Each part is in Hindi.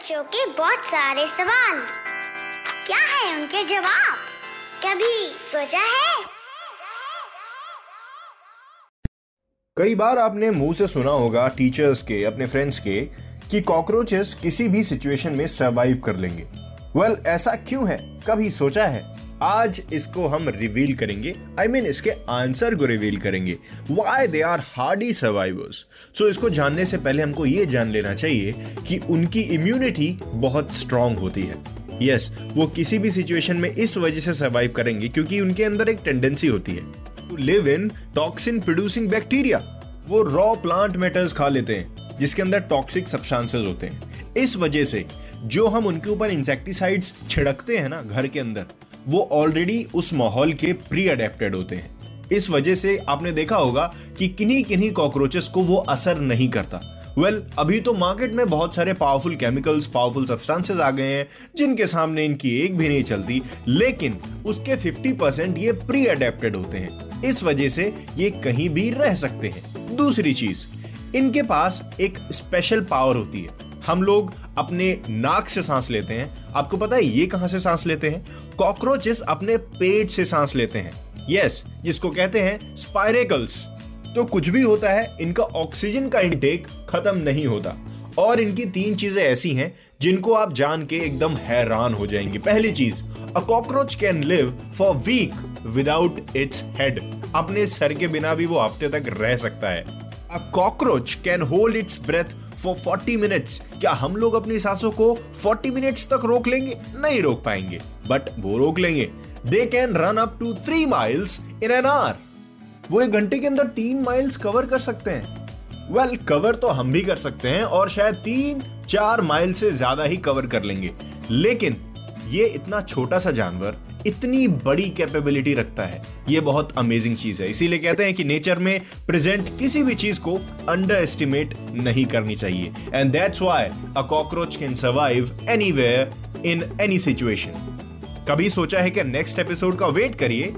बच्चों के बहुत सारे सवाल। क्या है उनके जवाब? कभी सोचा है? कई बार आपने मुँह से सुना होगा टीचर्स के, अपने फ्रेंड्स के, कि कॉकरोचेस किसी भी सिचुएशन में सरवाइव कर लेंगे। वेल well, ऐसा क्यों है? कभी सोचा है? आज इसको हम रिवील करेंगे। आई I मीन mean, इसके आंसर को रिवील करेंगे। Why they are hardy survivors so इसको जानने से पहले हमको ये जान लेना चाहिए कि उनकी इम्यूनिटी बहुत स्ट्रांग होती है। यस yes, वो किसी भी सिचुएशन में इस वजह से सर्वाइव करेंगे क्योंकि उनके अंदर एक टेंडेंसी होती है। To live in toxin producing bacteria वो रॉ प्लांट मेटल्स खा लेते हैं। जिसके अंदर टॉक्सिक सब्सटेंसेस होते हैं। इस वजह से जो हम उनके ऊपर इंसेक्टिसाइड्स छिड़कते हैं ना घर के अंदर वो ऑलरेडी उस माहौल के प्री अडेप्टेड होते हैं। इस वजह से आपने देखा होगा कि किन्हीं किन्हीं कॉकरोचेस को वो असर नहीं करता। वेल well, अभी तो मार्केट में बहुत सारे पावरफुल केमिकल्स पावरफुल सब्सटेंसेस आ गए हैं जिनके सामने इनकी एक भी नहीं चलती लेकिन उसके 50 परसेंट ये प्री अडेप्टेड होते हैं। इस वजह से ये कहीं भी रह सकते हैं। दूसरी चीज़ इनके पास एक स्पेशल पावर होती है। हम लोग अपने नाक से सांस लेते हैं। आपको पता है ये कहाँ से सांस लेते हैं? कॉकरोचेस अपने पेट से सांस लेते हैं। यस yes, जिसको कहते हैं स्पाइरेकल्स तो कुछ भी होता है इनका ऑक्सीजन का इंटेक खत्म नहीं होता। और इनकी तीन चीज़ें ऐसी हैं जिनको आप जान के एकदम हैरान हो जाएँगे। पहली चीज़ a cockroach can live for week without its head अपने सर के बिना भी वो हफ़्ते तक रह सकता है। A cockroach can hold its breath for 40 minutes क्या हम लोग अपनी सांसों को 40 मिनट्स तक रोक लेंगे? नहीं रोक पाएँगे बट वो रोक लेंगे। They can run up to three miles in an hour वो एक घंटे के अंदर तीन माइल्स कवर कर सकते हैं। वेल well, कवर तो हम भी कर सकते हैं और शायद तीन चार माइल से ज़्यादा ही कवर कर लेंगे। लेकिन ये इतना छोटा सा जानवर इतनी बड़ी कैपेबिलिटी रखता है। ये बहुत अमेजिंग चीज़ है। इसीलिए कहते हैं कि नेचर में प्रेजेंट किसी भी चीज़ को अंडर एस्टिमेट नहीं करनी चाहिए। And that's why a cockroach can survive anywhere in any situation कभी सोचा है कि नेक्स्ट एपिसोड का वेट करिए?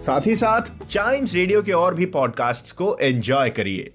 साथ ही साथ चाइम्स रेडियो के और भी पॉडकास्ट्स को एंजॉय करिए।